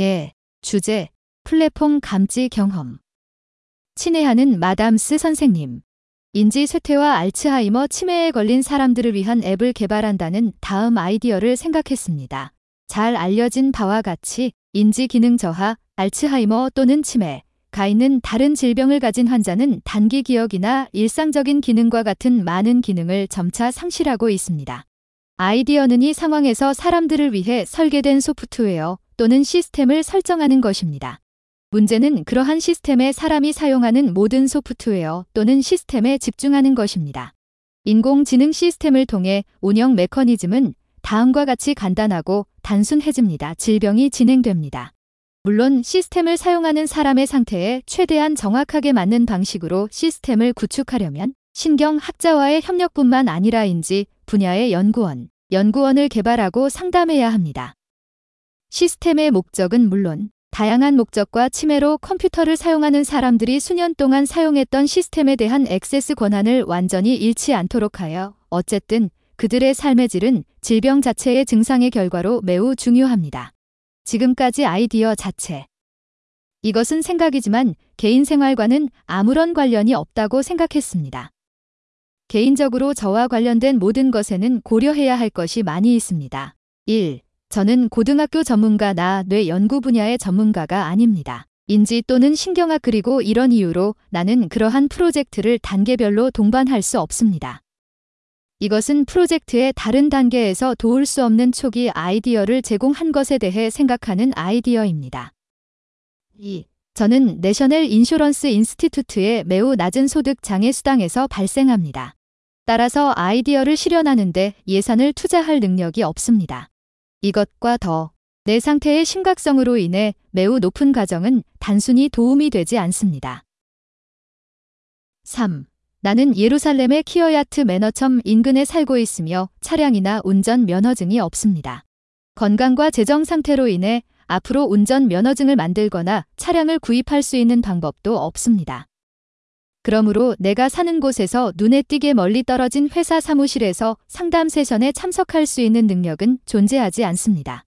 예. 주제. 플랫폼 감지 경험. 친애하는 마담스 선생님. 인지 쇠퇴와 알츠하이머 치매에 걸린 사람들을 위한 앱을 개발한다는 다음 아이디어를 생각했습니다. 잘 알려진 바와 같이 인지 기능 저하, 알츠하이머 또는 치매, 가 있는 다른 질병을 가진 환자는 단기 기억이나 일상적인 기능과 같은 많은 기능을 점차 상실하고 있습니다. 아이디어는 이 상황에서 사람들을 위해 설계된 소프트웨어 또는 시스템을 설정하는 것입니다. 문제는 그러한 시스템에 사람이 사용하는 모든 소프트웨어 또는 시스템에 집중하는 것입니다. 인공지능 시스템을 통해 운영 메커니즘은 다음과 같이 간단하고 단순해집니다. 질병이 진행됩니다. 물론 시스템을 사용하는 사람의 상태에 최대한 정확하게 맞는 방식으로 시스템을 구축하려면 신경학자와의 협력뿐만 아니라인지 분야의 연구원, 연구원을 개발하고 상담해야 합니다. 시스템의 목적은 물론 다양한 목적과 치매로 컴퓨터를 사용하는 사람들이 수년 동안 사용했던 시스템에 대한 액세스 권한을 완전히 잃지 않도록 하여 어쨌든 그들의 삶의 질은 질병 자체의 증상의 결과로 매우 중요합니다. 지금까지 아이디어 자체. 이것은 생각이지만 개인 생활과는 아무런 관련이 없다고 생각했습니다. 개인적으로 저와 관련된 모든 것에는 고려해야 할 것이 많이 있습니다. 1. 저는 고등학교 전문가나 뇌 연구 분야의 전문가가 아닙니다. 인지 또는 신경학 그리고 이런 이유로 나는 그러한 프로젝트를 단계별로 동반할 수 없습니다. 이것은 프로젝트의 다른 단계에서 도울 수 없는 초기 아이디어를 제공한 것에 대해 생각하는 아이디어입니다. 2. 저는 National Insurance Institute의 매우 낮은 소득 장애 수당에서 발생합니다. 따라서 아이디어를 실현하는데 예산을 투자할 능력이 없습니다. 이것과 더, 내 상태의 심각성으로 인해 매우 높은 가정은 단순히 도움이 되지 않습니다. 3. 나는 예루살렘의 키어야트 매너점 인근에 살고 있으며 차량이나 운전 면허증이 없습니다. 건강과 재정 상태로 인해 앞으로 운전 면허증을 만들거나 차량을 구입할 수 있는 방법도 없습니다. 그러므로 내가 사는 곳에서 눈에 띄게 멀리 떨어진 회사 사무실에서 상담 세션에 참석할 수 있는 능력은 존재하지 않습니다.